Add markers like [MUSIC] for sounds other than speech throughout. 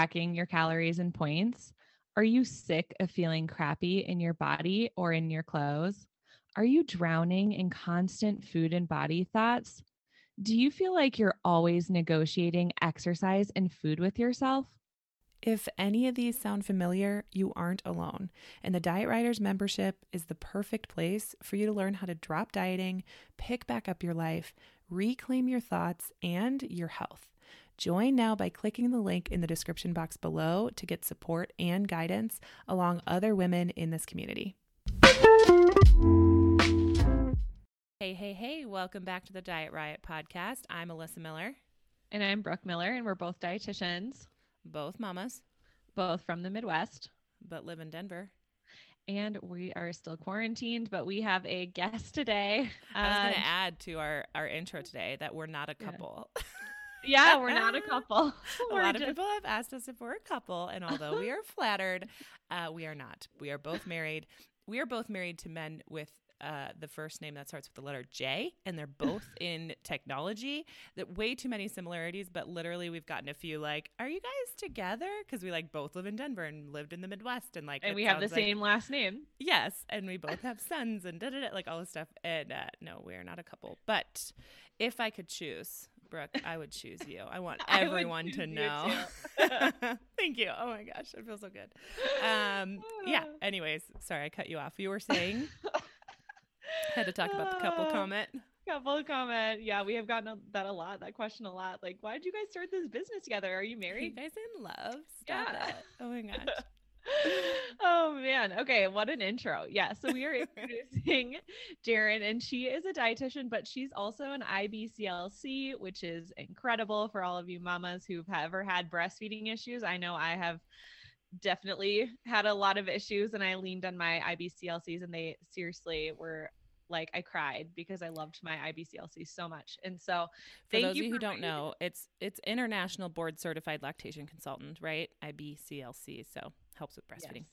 tracking your calories and points? Are you sick of feeling crappy in your body or in your clothes? Are you drowning in constant food and body thoughts? Do you feel like you're always negotiating exercise and food with yourself? If any of these sound familiar, you aren't alone. And the Diet Rioters membership is the perfect place for you to learn how to drop dieting, pick back up your life, reclaim your thoughts and your health. Join now by clicking the link in the description box below to get support and guidance along other women in this community. Hey, hey, hey, welcome back to the Diet Riot podcast. I'm Alyssa Miller. And I'm Brooke Miller, and we're both dietitians, both mamas, both from the Midwest, but live in Denver. And we are still quarantined, but we have a guest today. I was going to um, add to our, our intro today that we're not a couple. Yeah. [LAUGHS] Yeah, [LAUGHS] we're not a couple. [LAUGHS] a lot just... of people have asked us if we're a couple, and although we are flattered, uh, we are not. We are both married. We are both married to men with uh, the first name that starts with the letter J, and they're both [LAUGHS] in technology. That way too many similarities, but literally we've gotten a few like, "Are you guys together?" Because we like both live in Denver and lived in the Midwest, and like, and we have the like, same last name. Yes, and we both have sons and da da da, like all this stuff. And uh, no, we're not a couple. But if I could choose, Brooke, I would choose you. I want [LAUGHS] everyone to know. [LAUGHS] Thank you. Oh my gosh, I feel so good. Um, yeah. [SIGHS] Anyways, sorry I cut you off. You were saying [LAUGHS] had to talk about the couple uh, comment. Couple comment. Yeah, we have gotten that a lot. That question a lot. Like, why did you guys start this business together? Are you married? Are you guys in love? Stop yeah. it. Oh my gosh. Oh man. Okay, what an intro. Yeah, so we are [LAUGHS] introducing Jaren, and she is a dietitian, but she's also an IBCLC, which is incredible for all of you mamas who've ever had breastfeeding issues. I know I have definitely had a lot of issues and I leaned on my IBCLCs and they seriously were like I cried because I loved my IBCLC so much. And so for those of you who don't know, it's it's international board certified lactation consultant, right? IBCLC. So helps with breastfeeding.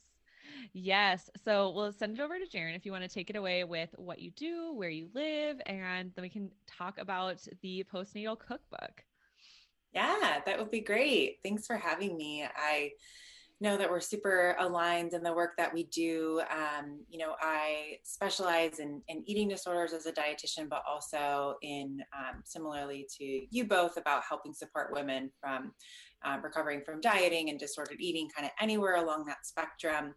Yes. yes. So we'll send it over to Jaren if you want to take it away with what you do, where you live, and then we can talk about the postnatal cookbook. Yeah, that would be great. Thanks for having me. I know that we're super aligned in the work that we do. Um, you know, I specialize in, in, eating disorders as a dietitian, but also in um, similarly to you both about helping support women from uh, recovering from dieting and disordered eating, kind of anywhere along that spectrum.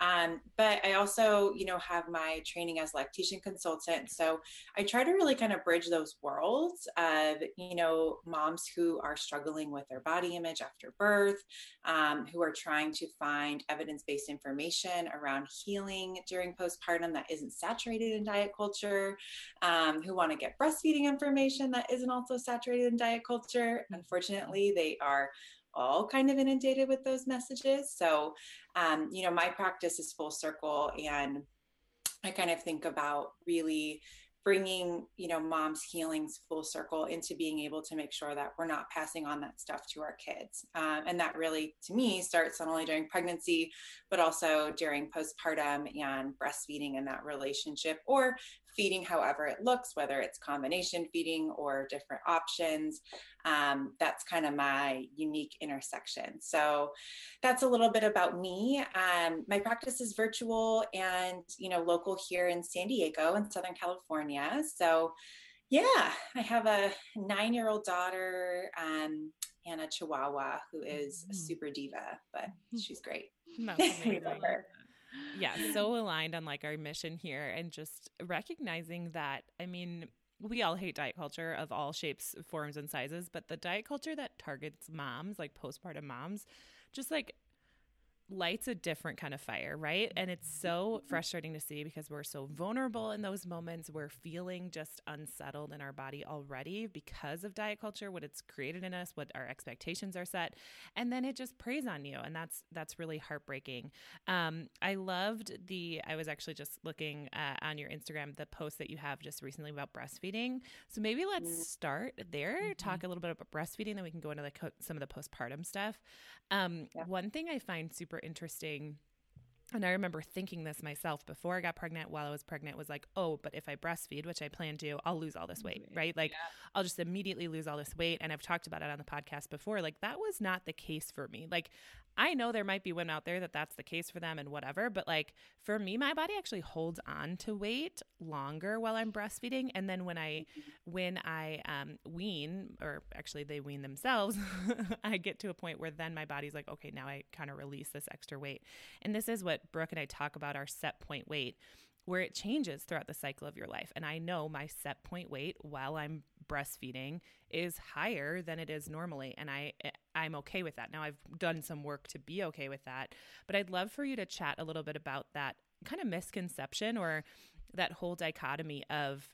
Um, but I also, you know, have my training as lactation consultant. So I try to really kind of bridge those worlds of, you know, moms who are struggling with their body image after birth, um, who are trying to find evidence based information around healing during postpartum that isn't saturated in diet culture, um, who want to get breastfeeding information that isn't also saturated in diet culture. Unfortunately, they are all kind of inundated with those messages. So, um, you know, my practice is full circle and I kind of think about really bringing you know mom's healings full circle into being able to make sure that we're not passing on that stuff to our kids. Um, and that really to me starts not only during pregnancy but also during postpartum and breastfeeding and that relationship or feeding however it looks, whether it's combination feeding or different options. Um, that's kind of my unique intersection. So that's a little bit about me. Um, my practice is virtual and you know local here in San Diego in Southern California. So yeah, I have a nine-year-old daughter um, and a Chihuahua who is a mm-hmm. super diva, but [LAUGHS] she's great. [LAUGHS] yeah, so aligned on like our mission here and just recognizing that, I mean, we all hate diet culture of all shapes, forms, and sizes, but the diet culture that targets moms, like postpartum moms, just like lights a different kind of fire, right? And it's so frustrating to see because we're so vulnerable in those moments. We're feeling just unsettled in our body already because of diet culture, what it's created in us, what our expectations are set, and then it just preys on you, and that's that's really heartbreaking. Um, I loved the. I was actually just looking uh, on your Instagram the post that you have just recently about breastfeeding. So maybe let's start there. Mm-hmm. Talk a little bit about breastfeeding, then we can go into the co- some of the postpartum stuff. Um, yeah. One thing I find super interesting and I remember thinking this myself before I got pregnant, while I was pregnant, was like, oh, but if I breastfeed, which I plan to, I'll lose all this weight, right? Like, yeah. I'll just immediately lose all this weight. And I've talked about it on the podcast before. Like, that was not the case for me. Like, I know there might be women out there that that's the case for them and whatever, but like for me, my body actually holds on to weight longer while I'm breastfeeding. And then when I, when I um, wean, or actually they wean themselves, [LAUGHS] I get to a point where then my body's like, okay, now I kind of release this extra weight. And this is what Brooke and I talk about our set point weight where it changes throughout the cycle of your life. And I know my set point weight while I'm breastfeeding is higher than it is normally and I eh, I'm okay with that. Now I've done some work to be okay with that, but I'd love for you to chat a little bit about that kind of misconception or that whole dichotomy of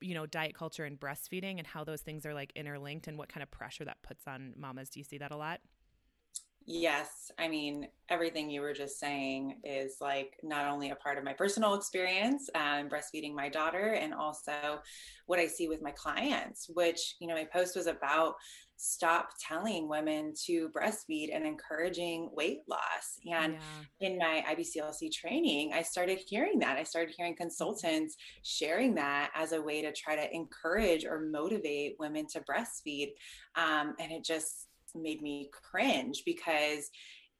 you know diet culture and breastfeeding and how those things are like interlinked and what kind of pressure that puts on mamas. Do you see that a lot? Yes. I mean, everything you were just saying is like not only a part of my personal experience um, breastfeeding my daughter and also what I see with my clients, which, you know, my post was about stop telling women to breastfeed and encouraging weight loss. And yeah. in my IBCLC training, I started hearing that. I started hearing consultants sharing that as a way to try to encourage or motivate women to breastfeed. Um, and it just, made me cringe because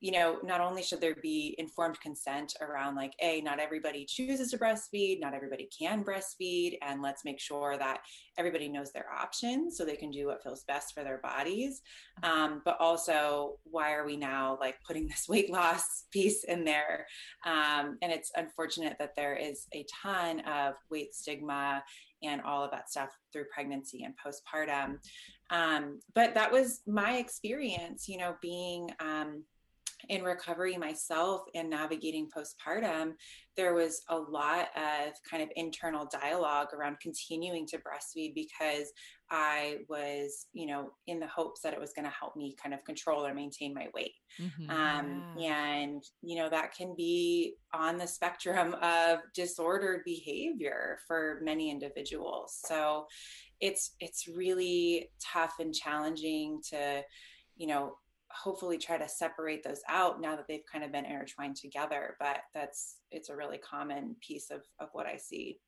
you know, not only should there be informed consent around like, a, not everybody chooses to breastfeed, not everybody can breastfeed, and let's make sure that everybody knows their options so they can do what feels best for their bodies. Um, but also, why are we now like putting [LAUGHS] this weight loss piece in there? Um, and it's unfortunate that there is a ton of weight stigma and all of that stuff through pregnancy and postpartum. Um, but that was my experience, you know, being um, in recovery myself and navigating postpartum, there was a lot of kind of internal dialogue around continuing to breastfeed because I was, you know, in the hopes that it was going to help me kind of control or maintain my weight. Mm-hmm. Um, yeah. And, you know, that can be on the spectrum of disordered behavior for many individuals. So it's, it's really tough and challenging to, you know, hopefully try to separate those out now that they've kind of been intertwined together but that's it's a really common piece of of what i see.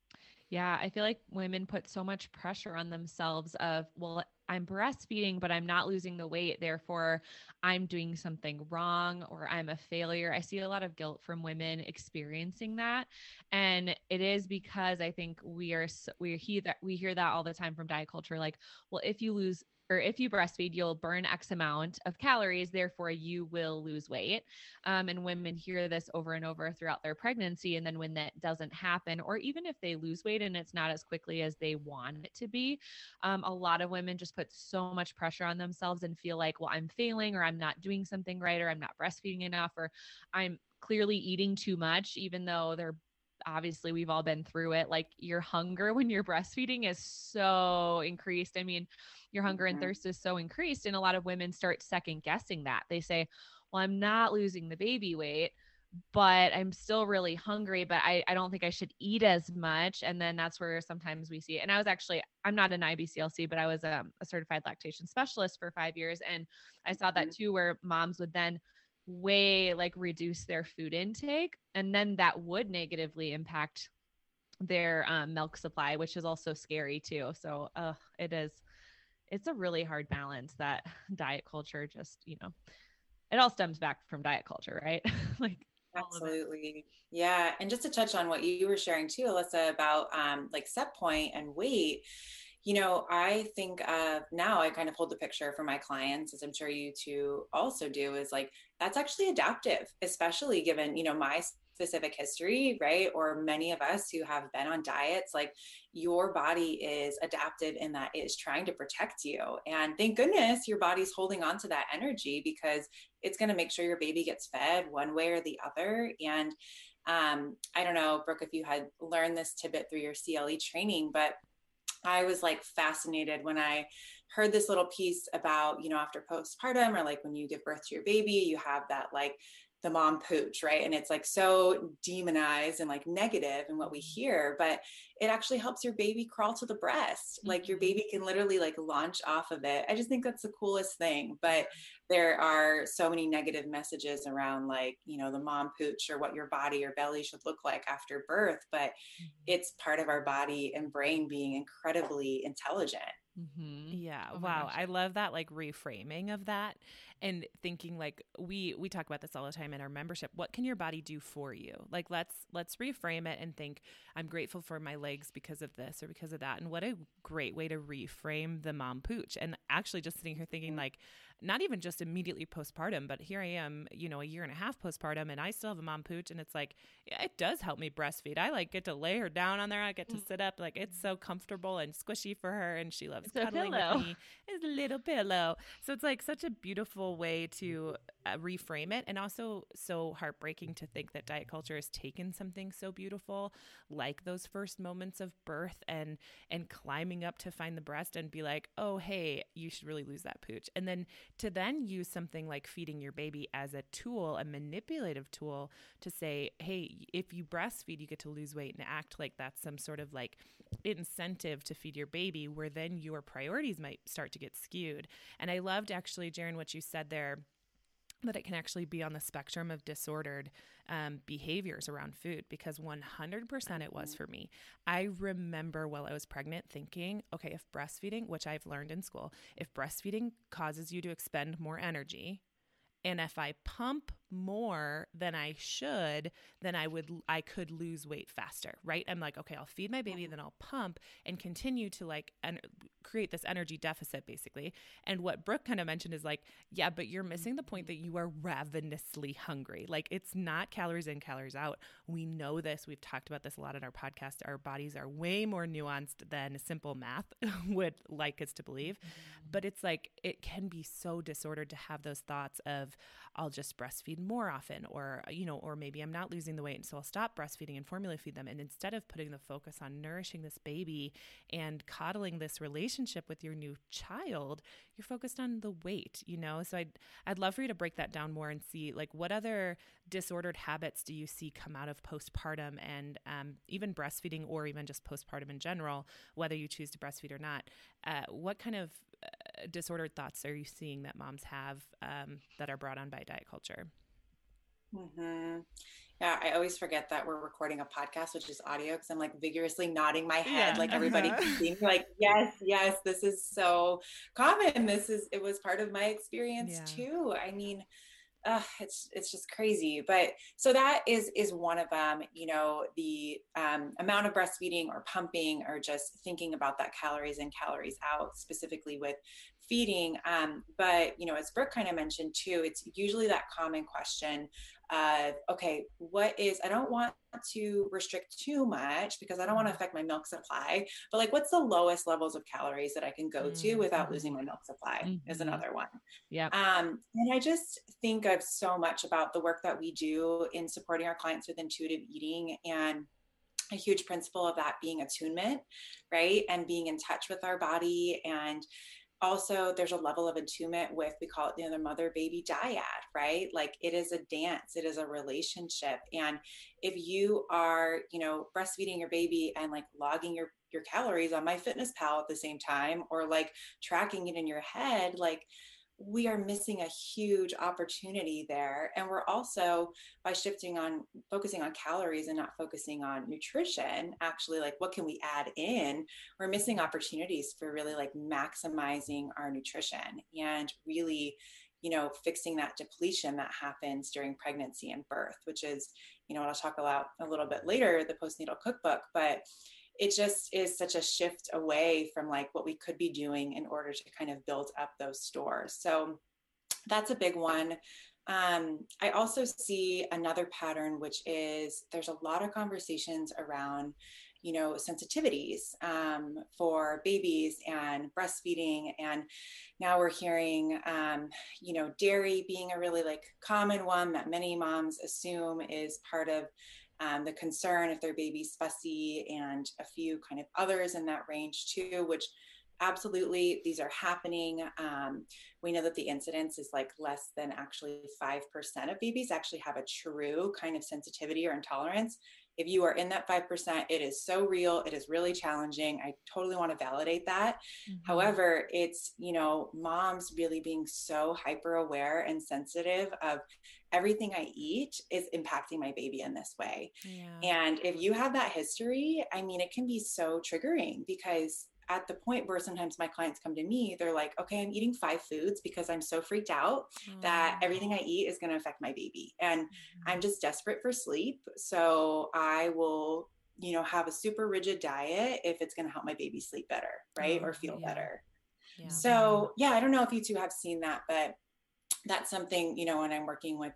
Yeah i feel like women put so much pressure on themselves of well i'm breastfeeding but i'm not losing the weight therefore i'm doing something wrong or i'm a failure. I see a lot of guilt from women experiencing that and it is because i think we are we hear that we hear that all the time from diet culture like well if you lose or if you breastfeed, you'll burn X amount of calories, therefore you will lose weight. Um, and women hear this over and over throughout their pregnancy. And then when that doesn't happen, or even if they lose weight and it's not as quickly as they want it to be, um, a lot of women just put so much pressure on themselves and feel like, well, I'm failing, or I'm not doing something right, or I'm not breastfeeding enough, or I'm clearly eating too much, even though they're obviously we've all been through it like your hunger when you're breastfeeding is so increased i mean your hunger and mm-hmm. thirst is so increased and a lot of women start second guessing that they say well i'm not losing the baby weight but i'm still really hungry but I, I don't think i should eat as much and then that's where sometimes we see it and i was actually i'm not an ibclc but i was um, a certified lactation specialist for five years and i saw that mm-hmm. too where moms would then way like reduce their food intake and then that would negatively impact their um, milk supply which is also scary too. So uh, it is it's a really hard balance that [LAUGHS] diet culture just you know it all stems back from diet culture right? [LAUGHS] Like absolutely. Yeah and just to touch on what you were sharing too alyssa about um, like set point and weight you know i think of now i kind of hold the picture for my clients as i'm sure you two also do is like that's actually adaptive especially given you know my specific history, right? Or many of us who have been on diets, like your body is adaptive in that it is trying to protect you. And thank goodness your body's holding on to that energy because it's going to make sure your baby gets fed one way or the other. And um, I don't know, Brooke, if you had learned this tidbit through your CLE training, but I was like fascinated when I heard this little piece about, you know, after postpartum or like when you give birth to your baby, you have that like the mom pooch, right? And it's like so demonized and like negative in what we mm-hmm. hear, but it actually helps your baby crawl to the breast. Mm-hmm. Like your baby can literally like launch off of it. I just think that's the coolest thing. But there are so many negative messages around like, you know, the mom pooch or what your body or belly should look like after birth, but mm-hmm. it's part of our body and brain being incredibly intelligent. Mm-hmm. Yeah. Oh wow. I love that like reframing of that and thinking like we we talk about this all the time in our membership. What can your body do for you? Like let's let's reframe it and think I'm grateful for my legs because of this or because of that. And what a great way to reframe the mom pooch. And actually just sitting here thinking like not even just immediately postpartum, but here I am, you know, a year and a half postpartum and I still have a mom pooch. And it's like, yeah, it does help me breastfeed. I like get to lay her down on there. I get to mm. sit up. Like it's so comfortable and squishy for her. And she loves it's cuddling with me. It's a little pillow. So it's like such a beautiful way to uh, reframe it. And also so heartbreaking to think that diet culture has taken something so beautiful like those first moments of birth and, and climbing up to find the breast and be like, oh, hey, you should really lose that pooch. And then to then use something like feeding your baby as a tool, a manipulative tool to say, hey, if you breastfeed, you get to lose weight and act like that's some sort of like incentive to feed your baby, where then your priorities might start to get skewed. And I loved actually, Jaren, what you said there that it can actually be on the spectrum of disordered um, behaviors around food because 100% it was for me. I remember while I was pregnant thinking, okay, if breastfeeding, which I've learned in school, if breastfeeding causes you to expend more energy, and if I pump more than I should, then I would I could lose weight faster, right? I'm like, okay, I'll feed my baby, then I'll pump and continue to like and create this energy deficit basically. And what Brooke kind of mentioned is like, yeah, but you're missing the point that you are ravenously hungry. Like it's not calories in, calories out. We know this. We've talked about this a lot in our podcast. Our bodies are way more nuanced than simple math [LAUGHS] would like us to believe. Mm-hmm. But it's like it can be so disordered to have those thoughts of I'll just breastfeed more often or you know or maybe I'm not losing the weight and so I'll stop breastfeeding and formula feed them. And instead of putting the focus on nourishing this baby and coddling this relationship with your new child you're focused on the weight you know? So I'd I'd love for you to break that down more and see like what other disordered habits do you see come out of postpartum and um, even breastfeeding or even just postpartum in general whether you choose to breastfeed or not uh, what kind of uh, disordered thoughts are you seeing that moms have um, that are brought on by diet culture Mm-hmm. Yeah, I always forget that we're recording a podcast, which is audio, because I'm like vigorously nodding my head, yeah, like everybody uh-huh. can see Like, yes, yes, this is so common. This is it was part of my experience yeah. too. I mean, uh, it's it's just crazy. But so that is is one of them. You know, the um, amount of breastfeeding or pumping, or just thinking about that calories in, calories out, specifically with feeding. Um, but you know, as Brooke kind of mentioned too, it's usually that common question uh, okay, what is, I don't want to restrict too much because I don't want to mm-hmm. affect my milk supply, but like, what's the lowest levels of calories that I can go to mm-hmm. without losing my milk supply mm-hmm. is another one. Yeah. Um, and I just think of so much about the work that we do in supporting our clients with intuitive eating and a huge principle of that being attunement, right? And being in touch with our body and also there's a level of attunement with we call it you know the mother baby dyad right? Like it is a dance it is a relationship. And if you are you know breastfeeding your baby and like logging your your calories on MyFitnessPal at the same time or like tracking it in your head like we are missing a huge opportunity there. And we're also by shifting on focusing on calories and not focusing on nutrition actually like what can we add in? We're missing opportunities for really like maximizing our nutrition and really you know fixing that depletion that happens during pregnancy and birth which is you know what i'll talk about a little bit later the postnatal cookbook. But it just is such a shift away from like what we could be doing in order to kind of build up those stores. So that's a big one. Um, I also see another pattern, which is there's a lot of conversations around, you know, sensitivities um, for babies and breastfeeding. And now we're hearing, um, you know, dairy being a really like common one that many moms assume is part of um, the concern if their baby's fussy, and a few kind of others in that range too, which absolutely these are happening. Um, we know that the incidence is like less than actually 5% of babies actually have a true kind of sensitivity or intolerance if you are in that 5% it is so real it is really challenging i totally want to validate that mm-hmm. however it's you know moms really being so hyper aware and sensitive of everything i eat is impacting my baby in this way yeah. and if you have that history i mean it can be so triggering because at the point where sometimes my clients come to me, they're like, okay, I'm eating five foods because I'm so freaked out mm. that everything I eat is going to affect my baby. And mm. I'm just desperate for sleep. So I will, you know, have a super rigid diet if it's going to help my baby sleep better, right? or feel yeah. better. Yeah. So, yeah, I don't know if you two have seen that, but that's something, you know, when I'm working with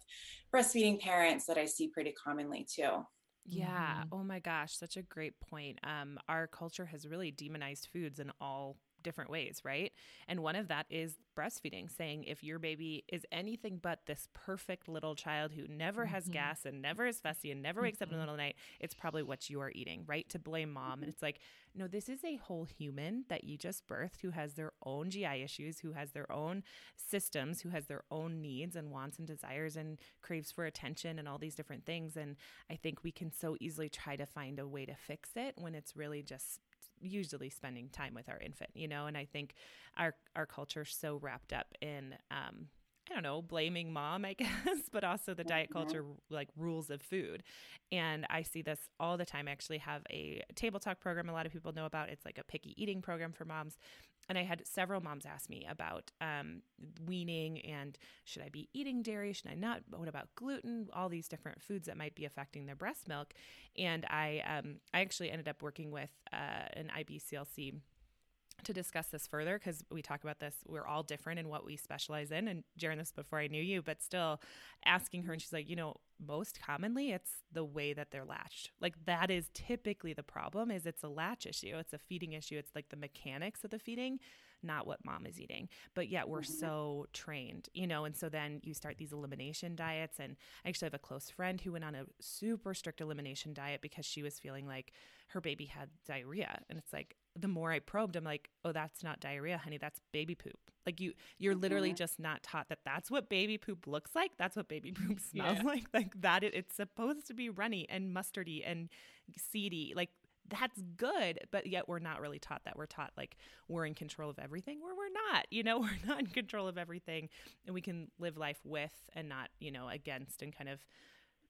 breastfeeding parents that I see pretty commonly too. Yeah. Mm-hmm. Oh my gosh, such a great point. Um, our culture has really demonized foods in all different ways, right? And one of that is breastfeeding, saying if your baby is anything but this perfect little child who never mm-hmm. has gas and never is fussy and never wakes mm-hmm. up in the mm-hmm. middle of the night, it's probably what you are eating, right? To blame mom. And mm-hmm. it's like, no, this is a whole human that you just birthed who has their own GI issues, who has their own systems, who has their own needs and wants and desires and craves for attention and all these different things. And I think we can so easily try to find a way to fix it when it's really just usually spending time with our infant, you know, and I think our our culture's so wrapped up in um, I don't know, blaming mom, I [LAUGHS] guess, but also the diet mm-hmm. culture like rules of food. And I see this all the time. I actually have a table talk program a lot of people know about. It's like a picky eating program for moms. And I had several moms ask me about um, weaning and should I be eating dairy? Should I not? What about gluten? All these different foods that might be affecting their breast milk. And I, um, I actually ended up working with uh, an IBCLC to discuss this further because we talk about this we're all different in what we specialize in and Jaren this before I knew you but still asking her and she's like you know most commonly it's the way that they're latched. Like that is typically the problem is it's a latch issue. It's a feeding issue. It's like the mechanics of the feeding not what mom is eating. But yet we're mm-hmm. so trained you know and so then you start these elimination diets. And I actually have a close friend who went on a super strict elimination diet because she was feeling like her baby had diarrhea. And it's like the more I probed, I'm like, oh, that's not diarrhea, honey. That's baby poop. Like you, you're mm-hmm. literally just not taught that that's what baby poop looks like. That's what baby [LAUGHS] poop smells yeah. like. Like that, it, it's supposed to be runny and mustardy and seedy. Like that's good, but yet we're not really taught that. We're taught like we're in control of everything where we're not, you know, [LAUGHS] we're not in control of everything and we can live life with and not, you know, against and kind of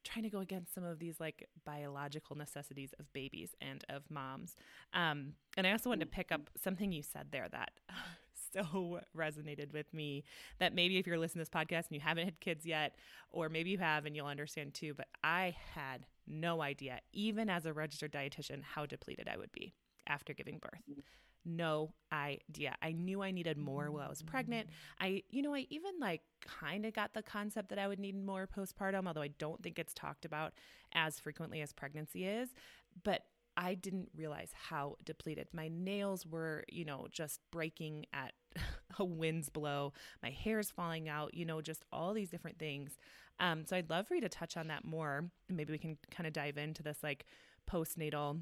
trying to go against some of these like biological necessities of babies and of moms. Um, and I also wanted to pick up something you said there that [LAUGHS] so resonated with me that maybe if you're listening to this podcast and you haven't had kids yet, or maybe you have and you'll understand too, but I had no idea, even as a registered dietitian, how depleted I would be after giving birth no idea. I knew I needed more while I was pregnant. I, you know, I even like kind of got the concept that I would need more postpartum, although I don't think it's talked about as frequently as pregnancy is. But I didn't realize how depleted. My nails were, you know, just breaking at [LAUGHS] a wind's blow. My hair's falling out, you know, just all these different things. Um, so I'd love for you to touch on that more. Maybe we can kind of dive into this like postnatal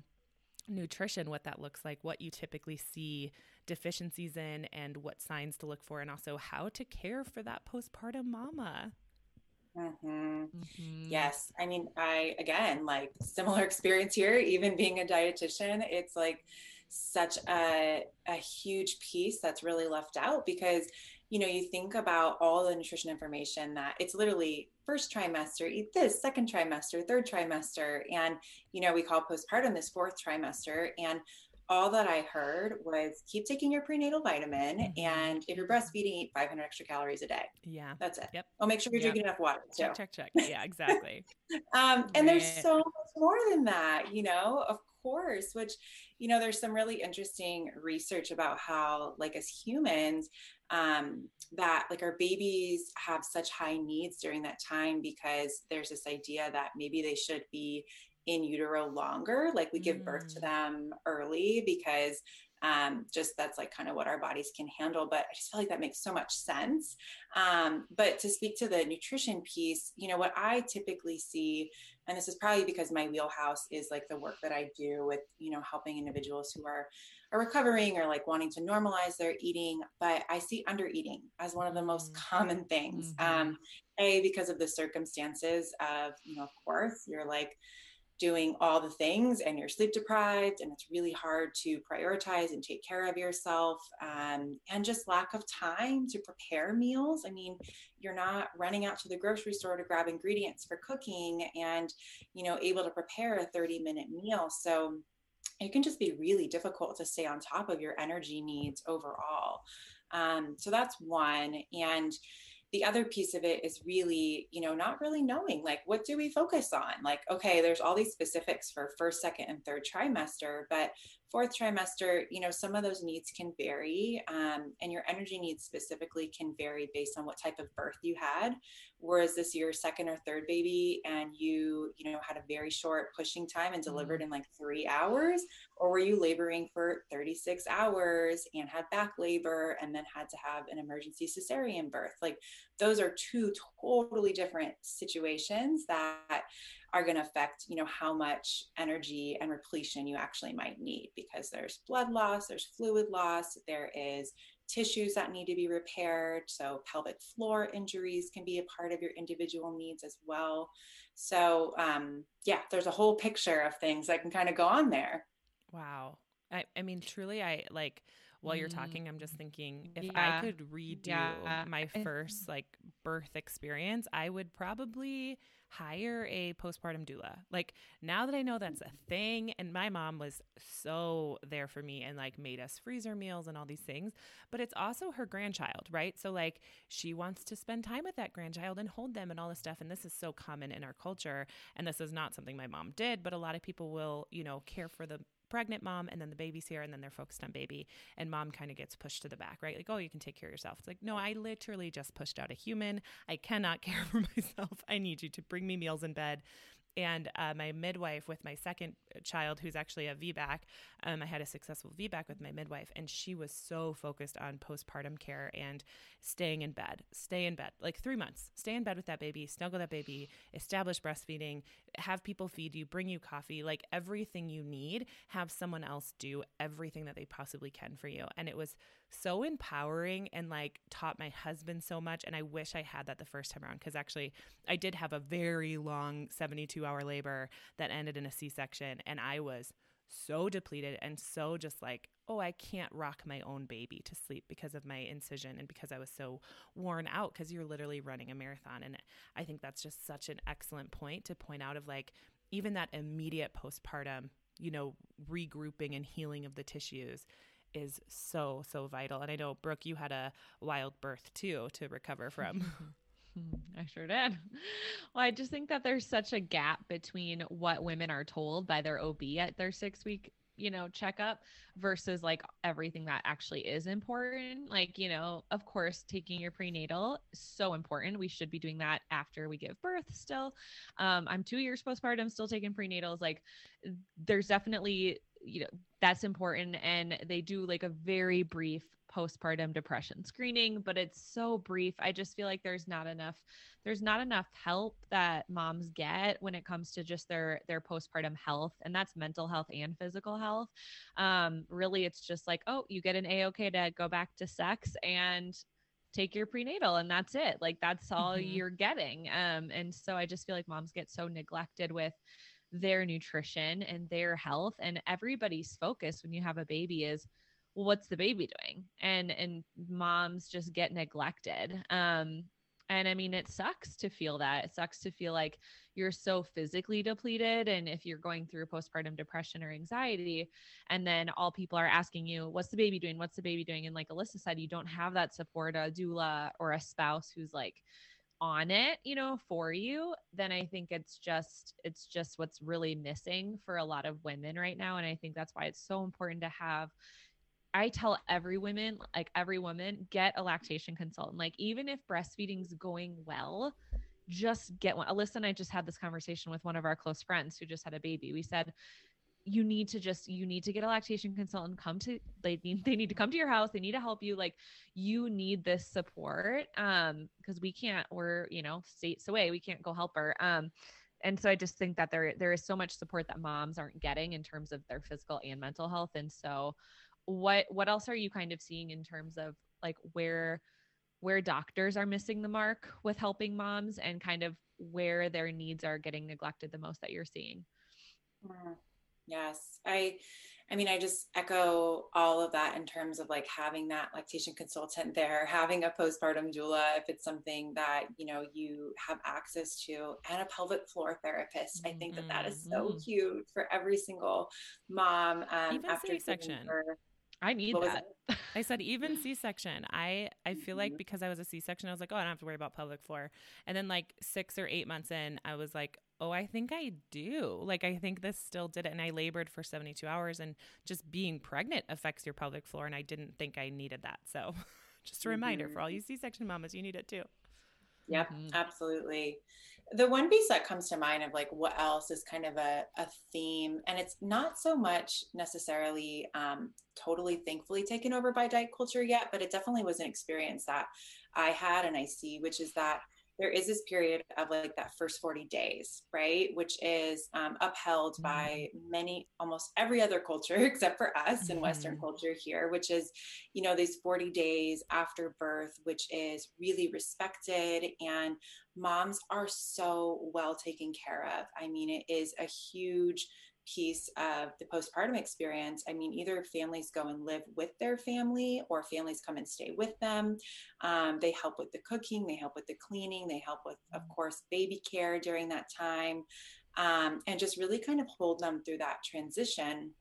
nutrition, what that looks like, what you typically see deficiencies in, and what signs to look for, and also how to care for that postpartum mama. Mm-hmm. Mm-hmm. Yes. I mean, I, again, like similar [LAUGHS] experience here, even being a dietitian, it's like such a, a huge piece that's really left out because you know, you think about all the nutrition information that it's literally first trimester, eat this, second trimester, third trimester. And, you know, we call postpartum this fourth trimester. And all that I heard was keep taking your prenatal vitamin. Mm-hmm. And if you're breastfeeding, eat 500 extra calories a day. Yeah. That's it. Yep. Oh, make sure you're yep. drinking enough water too. Check, check, check. Yeah, exactly. [LAUGHS] um, and there's so much more than that, you know, of course, which, you know, there's some really interesting research about how, like, as humans, um, that like our babies have such high needs during that time because there's this idea that maybe they should be in utero longer like we give birth to mm. them early because um, just that's like kind of what our bodies can handle. But I just feel like that makes so much sense. Um, but to speak to the nutrition piece, you know, what I typically see, and this is probably because my wheelhouse is like the work that I do with, you know, helping individuals who are are recovering or like wanting to normalize their eating but i see under eating as one of the most mm-hmm. common things mm-hmm. um a because of the circumstances of you know of course you're like doing all the things and you're sleep deprived and it's really hard to prioritize and take care of yourself um, and just lack of time to prepare meals. I mean you're not running out to the grocery store to grab ingredients for cooking and you know able to prepare a 30 minute meal. So it can just be really difficult to stay on top of your energy needs overall. Um, so that's one. And the other piece of it is really you know not really knowing like what do we focus on? Like okay there's all these specifics for first second and third trimester but fourth trimester you know some of those needs can vary um, and your energy needs specifically can vary based on what type of birth you had whereas this your second or third baby and you you know had a very short pushing time and delivered mm-hmm. in like three hours or were you laboring for 36 hours and had back labor and then had to have an emergency cesarean birth like those are two totally different situations that are going to affect you know how much energy and repletion you actually might need because there's blood loss there's fluid loss there is tissues that need to be repaired. So, pelvic floor injuries can be a part of your individual needs as well. So, um, yeah, there's a whole picture of things that can kind of go on there. Wow. I, I mean, truly, I like while you're talking, I'm just thinking if yeah. I could redo yeah. my first like birth experience, I would probably hire a postpartum doula. Like now that I know that's a thing, and my mom was so there for me and like made us freezer meals and all these things, but it's also her grandchild, right? So like she wants to spend time with that grandchild and hold them and all this stuff. And this is so common in our culture. And this is not something my mom did, but a lot of people will, you know, care for the pregnant mom and then the baby's here and then they're focused on baby and mom kind of gets pushed to the back right? Like oh you can take care of yourself. It's like no i literally just pushed out a human. I cannot [LAUGHS] care for myself. I need you to bring me meals in bed and uh, my midwife with my second child, who's actually a VBAC, um, I had a successful VBAC with my midwife, and she was so focused on postpartum care and staying in bed, stay in bed, like three months, stay in bed with that baby, snuggle that baby, establish breastfeeding, have people feed you, bring you coffee, like everything you need, have someone else do everything that they possibly can for you. And it was so empowering and like taught my husband so much. And I wish I had that the first time around because actually I did have a very long 72 hour labor that ended in a C section. And I was so depleted and so just like, oh, I can't rock my own baby to sleep because of my incision and because I was so worn out because you're literally running a marathon. And I think that's just such an excellent point to point out of like, even that immediate postpartum, you know, regrouping and healing of the tissues is so so vital and i know brooke you had a wild birth too to recover from [LAUGHS] I sure did. Well, I just think that there's such a gap between what women are told by their OB at their six week, you know, checkup versus like everything that actually is important. Like, you know, of course, taking your prenatal so important. We should be doing that after we give birth still. Um, I'm two years postpartum, still taking prenatals. Like, there's definitely you know that's important. And they do like a very brief postpartum depression screening but it's so brief. I just feel like there's not enough there's not enough help that moms get when it comes to just their their postpartum health. And that's mental health and physical health. Um really it's just like oh you get an a-ok to go back to sex and take your prenatal and that's it. Like that's all mm-hmm. you're getting. Um and so i just feel like moms get so neglected with their nutrition and their health and everybody's focus when you have a baby is well what's the baby doing? And and moms just get neglected um and i mean it sucks to feel that. It sucks to feel like you're so physically depleted and if you're going through postpartum depression or anxiety and then all people are asking you what's the baby doing? What's the baby doing? And like alyssa said you don't have that support a doula or a spouse who's like on it, you know, for you, then I think it's just it's just what's really missing for a lot of women right now and I think that's why it's so important to have I tell every woman, like every woman, get a lactation consultant. Like even if breastfeeding's going well, just get one. Alyssa and I just had this conversation with one of our close friends who just had a baby. We said you need to just you need to get a lactation consultant come to they need they need to come to your house they need to help you like you need this support um because we can't we're you know states away we can't go help her um and so i just think that there there is so much support that moms aren't getting in terms of their physical and mental health and so what what else are you kind of seeing in terms of like where where doctors are missing the mark with helping moms and kind of where their needs are getting neglected the most that you're seeing? Mm, yes i i mean i just echo all of that in terms of like having that lactation consultant there having a postpartum doula if it's something that you know you have access to and a pelvic floor therapist i think that that is so mm-hmm. huge for every single mom um, Even after C-section. I need that. I said even [LAUGHS] C-section. I I feel like mm-hmm. because I was a C-section, I was like, oh, I don't have to worry about pelvic floor. And then like six or eight months in, I was like, oh, I think I do. Like I think this still did it. And I labored for 72 hours, and just being pregnant affects your pelvic floor. And I didn't think I needed that. So, [LAUGHS] just a reminder mm-hmm. for all you C-section mamas, you need it too. Yep, mm-hmm. absolutely the one piece that comes to mind of like what else is kind of a, a theme and it's not so much necessarily um, totally thankfully taken over by diet culture yet but it definitely was an experience that i had and i see which is that there is this period of like that first 40 days, right? Which is um, upheld mm-hmm. by many, almost every other culture [LAUGHS] except for us mm-hmm. in Western culture here, which is, you know, these 40 days after birth, which is really respected. And moms are so well taken care of. I mean, it is a huge piece of the postpartum experience. I mean, either families go and live with their family or families come and stay with them. Um, they help with the cooking, they help with the cleaning, they help with, of mm. course, baby care during that time, um, and just really kind of hold them through that transition.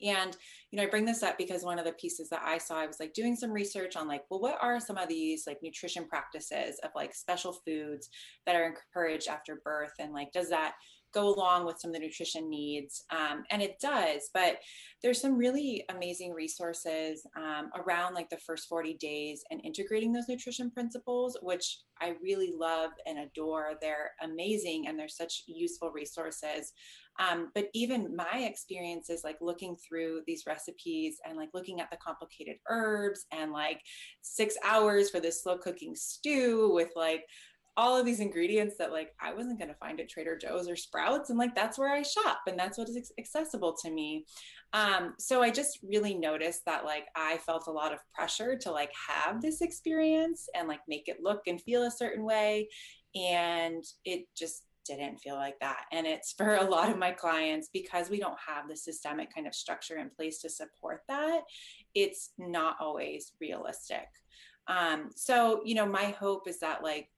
And, you know, I bring this up because one of the pieces that I saw, I was like doing some research on like, well, what are some of these like nutrition practices of like special foods that are encouraged after birth? And like, does that go along with some of the nutrition needs. Um, and it does, but there's some really amazing resources um, around like the first 40 days and integrating those nutrition principles, which I really love and adore. They're amazing and they're such useful resources. Um, but even my experiences, like looking through these recipes and like looking at the complicated herbs and like six hours for this slow cooking stew with like all of these ingredients that like I wasn't going to find at Trader Joe's or Sprouts and like that's where I shop and that's what is accessible to me. Um so I just really noticed that like I felt a lot of pressure to like have this experience and like make it look and feel a certain way and it just didn't feel like that. And it's [LAUGHS] for a lot of my clients because we don't have the systemic kind of structure in place to support that, it's not always realistic. Um, so, you know, my hope is that like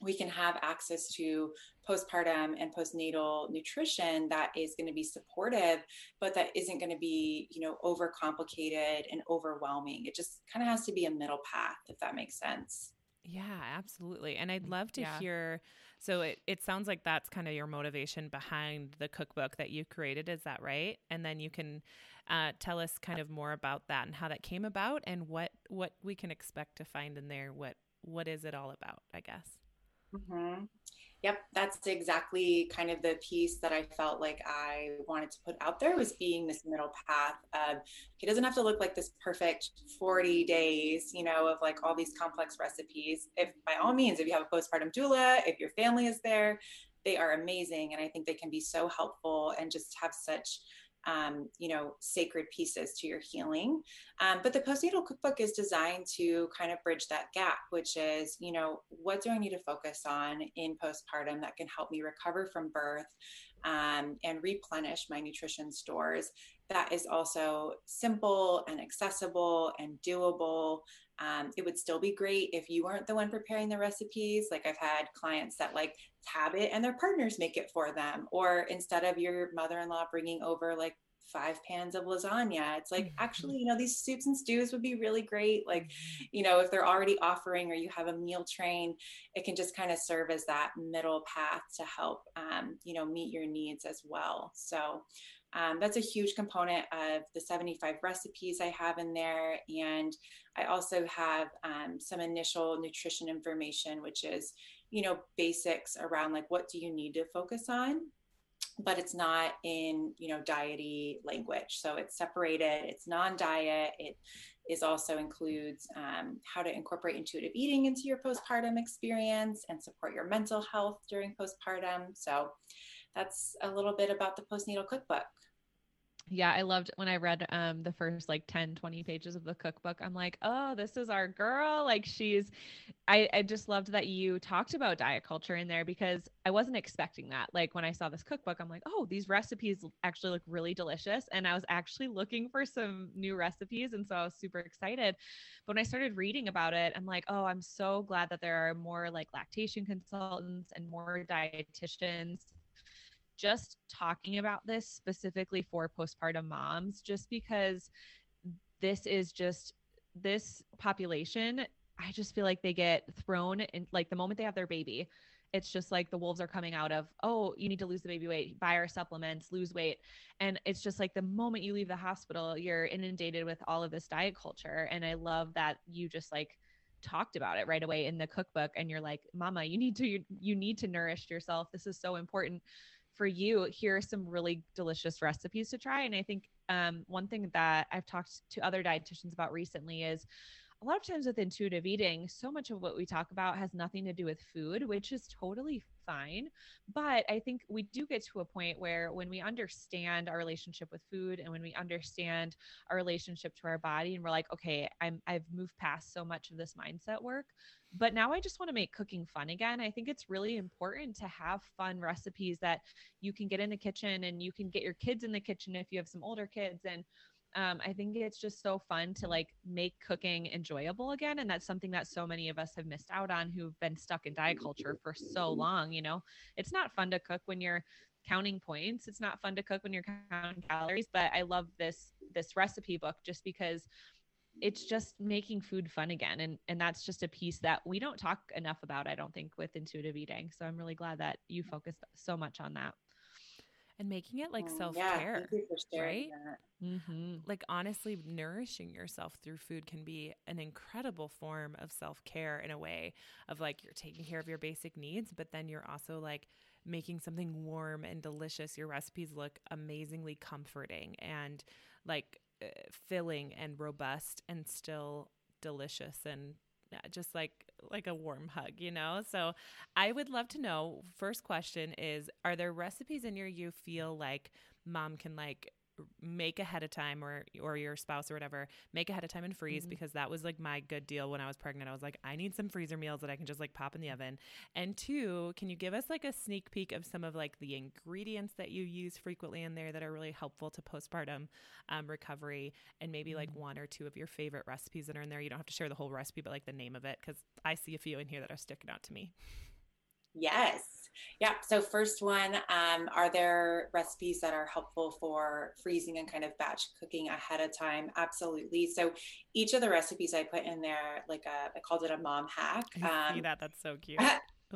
we can have access to postpartum and postnatal nutrition that is going to be supportive but that isn't going to be you know overcomplicated and overwhelming. It just kind of has to be a middle path if that makes sense. Yeah absolutely and i'd love to yeah. hear so it, it sounds like that's kind of your motivation behind the cookbook that you created is that right? And then you can uh, tell us kind of more about that and how that came about and what what we can expect to find in there what what is it all about i guess Mm-hmm. Yep, that's exactly kind of the piece that I felt like I wanted to put out there was being this middle path of it doesn't have to look like this perfect 40 days, you know, of like all these complex recipes. If by all means, if you have a postpartum doula, if your family is there, they are amazing. And I think they can be so helpful and just have such um, you know, sacred pieces to your healing. Um, but the postnatal cookbook is designed to kind of bridge that gap, which is, you know, what do I need to focus on in postpartum that can help me recover from birth um, and replenish my nutrition stores? That is also simple and accessible and doable. Um, it would still be great if you weren't the one preparing the recipes. Like I've had clients that like tab it and their partners make it for them. Or instead of your mother in law bringing over like five pans of lasagna, it's like mm-hmm. actually, you know, these soups and stews would be really great. Like, mm-hmm. you know, if they're already offering or you have a meal train, it can just kind of serve as that middle path to help, um, you know, meet your needs as well. So, um, that's a huge component of the 75 recipes I have in there. And I also have um, some initial nutrition information, which is, you know, basics around like what do you need to focus on? But it's not in you know diety language. So it's separated it's non-diet it is also includes um, how to incorporate intuitive eating into your postpartum experience and support your mental health during postpartum. So that's a little bit about the postnatal cookbook yeah i loved when i read um the first like 10 20 pages of the cookbook i'm like oh this is our girl. Like she's i i just loved that you talked about diet culture in there because i wasn't expecting that. Like when i saw this cookbook i'm like oh these recipes actually look really delicious. And i was actually looking for some new recipes and so i was super excited. But when i started reading about it i'm like oh i'm so glad that there are more like lactation consultants and more dietitians just talking about this specifically for postpartum moms, just because this is just this population. I just feel like they get thrown in like the moment they have their baby. It's just like the wolves are coming out of, oh, you need to lose the baby weight, buy our supplements, lose weight. And it's just like the moment you leave the hospital, you're inundated with all of this diet culture. And I love that you just like talked about it right away in the cookbook and you're like mama you need to you, you need to nourish yourself this is so important for you, here are some really delicious recipes to try. And I think um, one thing that I've talked to other dietitians about recently is a lot of times with intuitive eating, so much of what we talk about has nothing to do with food, which is totally fine. But I think we do get to a point where when we understand our relationship with food and when we understand our relationship to our body and we're like, okay, I'm I've moved past so much of this mindset work, but now I just want to make cooking fun again. I think it's really important to have fun recipes that you can get in the kitchen and you can get your kids in the kitchen if you have some older kids and um, I think it's just so fun to like make cooking enjoyable again. And that's something that so many of us have missed out on who've been stuck in diet culture for so long. You know, it's not fun to cook when you're counting points. It's not fun to cook when you're counting calories, but I love this this recipe book just because it's just making food fun again and and that's just a piece that we don't talk enough about i don't think with intuitive eating so i'm really glad that you focused so much on that and making it like mm, self-care yeah, right? mm-hmm. like honestly nourishing yourself through food can be an incredible form of self-care in a way of like you're taking care of your basic needs but then you're also like making something warm and delicious. Your recipes look amazingly comforting and like uh, filling and robust and still delicious and just like like a warm hug, you know? So I would love to know first question is are there recipes in your you feel like mom can like make ahead of time or or your spouse or whatever make ahead of time and freeze mm-hmm. because that was like my good deal when I was pregnant. I was like I need some freezer meals that I can just like pop in the oven. And two, can you give us like a sneak peek of some of like the ingredients that you use frequently in there that are really helpful to postpartum um, recovery and maybe like mm-hmm. one or two of your favorite recipes that are in there. You don't have to share the whole recipe but like the name of it cuz I see a few in here that are sticking out to me. Yes. Yeah. So, first one, um, are there recipes that are helpful for freezing and kind of batch cooking ahead of time? Absolutely. So, each of the recipes I put in there, like a, I called it a mom hack. Um, see that? That's so cute. [LAUGHS]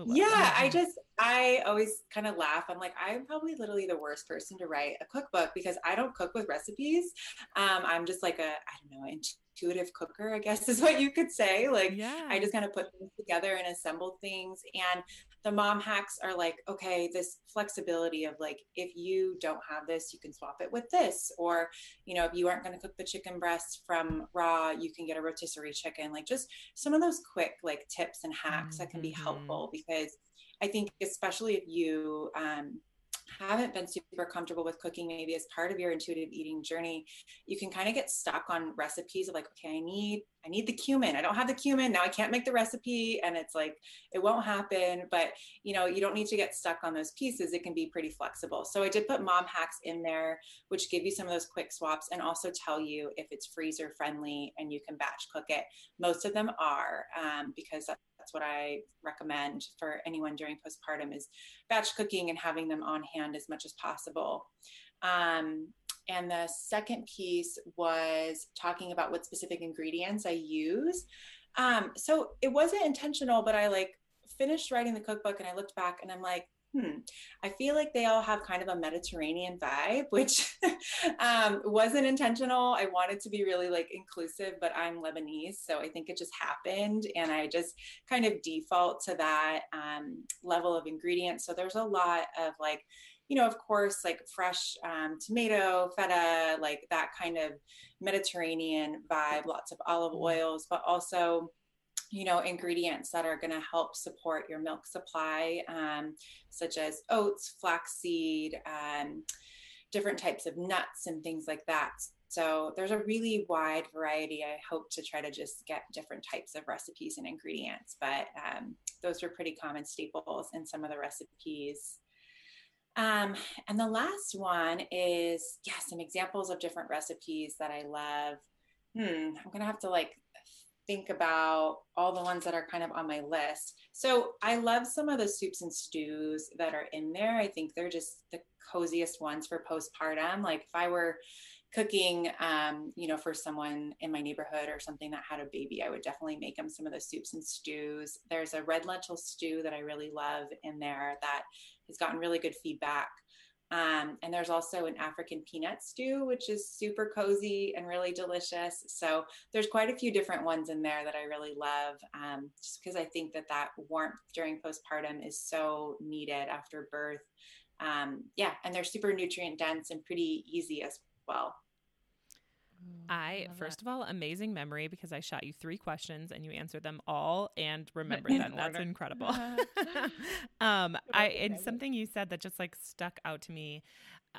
yeah, I just I always kind of laugh. I'm like, I'm probably literally the worst person to write a cookbook because I don't cook with recipes. Um, I'm just like a I don't know intuitive cooker, I guess [LAUGHS] is what you could say. Like, yeah. I just kind of put things together and assemble things. And the mom hacks are like, okay, this flexibility of like, if you don't have this, you can swap it with this. Or, you know, if you aren't going to cook the chicken breast from raw, you can get a rotisserie chicken. Like, just some of those quick like tips and hacks mm-hmm. that can be mm-hmm. helpful because I think, especially if you, um, haven't been super comfortable with cooking maybe as part of your intuitive eating journey you can kind of get stuck on recipes of like okay i need i need the cumin. I don't have the cumin. Now i can't make the recipe and it's like it won't happen. But you know you don't need to get stuck on those pieces. It can be pretty flexible. So i did put mom hacks in there which give you some of those quick swaps and also tell you if it's freezer friendly and you can batch cook it. Most of them are um, because that's that's what I recommend for anyone during postpartum is batch cooking and having them on hand as much as possible. Um, and the second piece was talking about what specific ingredients I use. Um, so it wasn't intentional, but I like finished writing the cookbook and I looked back and I'm like, hmm, I feel like they all have kind of a Mediterranean vibe, which [LAUGHS] um, wasn't intentional. I wanted to be really like inclusive, but I'm Lebanese. So I think it just happened. And I just kind of default to that um, level of ingredients. So there's a lot of like, you know, of course, like fresh um, tomato, feta, like that kind of Mediterranean vibe, lots of olive mm-hmm. oils, but also you know ingredients that are going to help support your milk supply um, such as oats flaxseed um, different types of nuts and things like that so there's a really wide variety. I hope to try to just get different types of recipes and ingredients, but um, those are pretty common staples in some of the recipes. Um, and the last one is, yeah, some examples of different recipes that I love. Hmm, I'm gonna have to like think about all the ones that are kind of on my list. So I love some of the soups and stews that are in there. I think they're just the coziest ones for postpartum. Like if I were cooking, um, you know, for someone in my neighborhood or something that had a baby, I would definitely make them some of the soups and stews. There's a red lentil stew that I really love in there that has gotten really good feedback. Um, and there's also an African peanut stew, which is super cozy and really delicious. So there's quite a few different ones in there that I really love, um, just because I think that that warmth during postpartum is so needed after birth. Um, yeah, and they're super nutrient dense and pretty easy as well. I, first that. of all, amazing memory because I shot you three questions and you answered them all and remember [LAUGHS] them. That's incredible. [LAUGHS] [LAUGHS] um, I and something you said that just like stuck out to me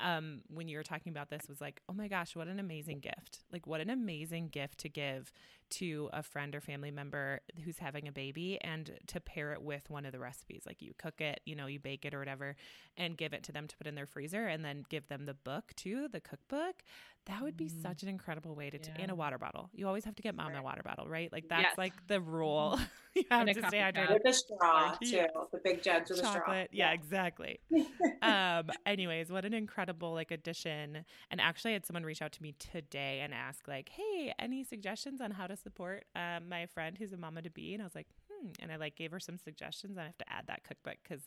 um, when you were talking about this was like, oh my gosh, what an amazing gift! Like, what an amazing gift to give to a friend or family member who's having a baby and to pair it with one of the recipes. Like you cook it, you know, you bake it or whatever, and give it to them to put in their freezer and then give them the book too, the cookbook. That would be mm. such an incredible way to, yeah. t- in a water bottle. You always have to get mom right. a water bottle, right? Like that's yes. like the rule. [LAUGHS] you have to stay hydrated. With a straw [LAUGHS] too, the big jugs with Chocolate. a straw. Yeah, exactly. [LAUGHS] um, anyways, what an incredible like addition. And actually I had someone reach out to me today and ask like, hey, any suggestions on how to support um, my friend who's a mama to be, and I was like, hmm. And I like gave her some suggestions. I have to add that cookbook because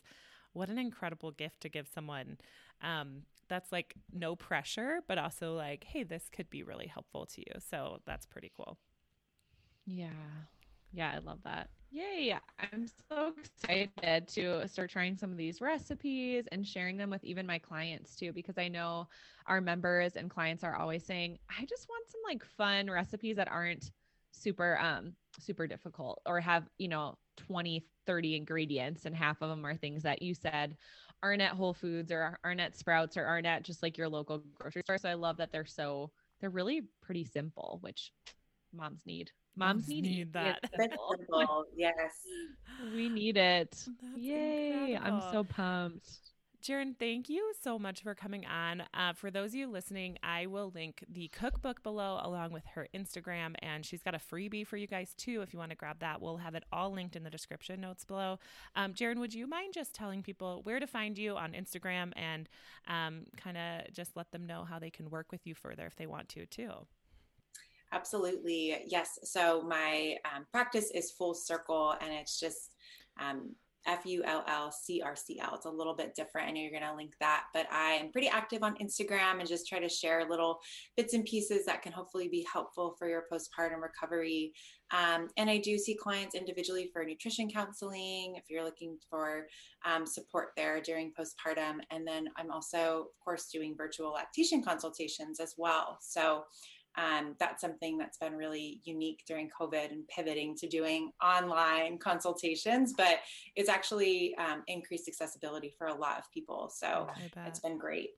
what an incredible gift to give someone um, that's like no pressure, but also like, hey, this could be really helpful to you. So that's pretty cool. Yeah. Yeah, I love that. Yay. I'm so excited to start trying some of these recipes and sharing them with even my clients too, because I know our members and clients are always saying, I just want some like fun recipes that aren't super um super difficult or have you know 20 30 ingredients and half of them are things that you said aren't at whole foods or aren't at sprouts or aren't at just like your local grocery store. So i love that they're so they're really pretty simple which moms need. Moms, moms need, need that. simple. yes. [LAUGHS] We need it. That's yay. Incredible. i'm so pumped Jaren, thank you so much for coming on. Uh, for those of you listening, I will link the cookbook below along with her Instagram, and she's got a freebie for you guys too if you want to grab that. We'll have it all linked in the description notes below. Um, Jaren, would you mind just telling people where to find you on Instagram and um, kind of just let them know how they can work with you further if they want to too? Absolutely. Yes. So my um, practice is full circle, and it's just um, F U L L C R C L. It's a little bit different. I know you're going to link that, but I am pretty active on Instagram and just try to share little bits and pieces that can hopefully be helpful for your postpartum recovery. Um, and I do see clients individually for nutrition counseling if you're looking for um, support there during postpartum. And then I'm also, of course, doing virtual lactation consultations as well. So um, that's something that's been really unique during COVID and pivoting to doing online consultations, but it's actually um, increased accessibility for a lot of people. So it's been great.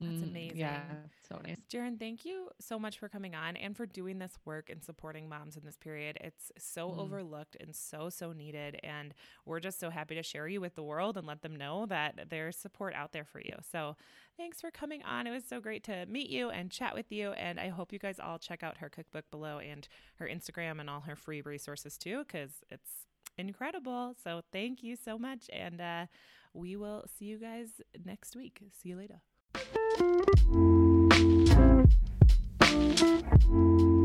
That's mm, amazing. Yeah, so nice. Jaren, thank you so much for coming on and for doing this work and supporting moms in this period. It's so mm. overlooked and so, so needed. And we're just so happy to share you with the world and let them know that there's support out there for you. So thanks for coming on. It was so great to meet you and chat with you. And I hope you guys all check out her cookbook below and her Instagram and all her free resources too, because it's incredible. So thank you so much. And uh, we will see you guys next week. See you later. Thank you.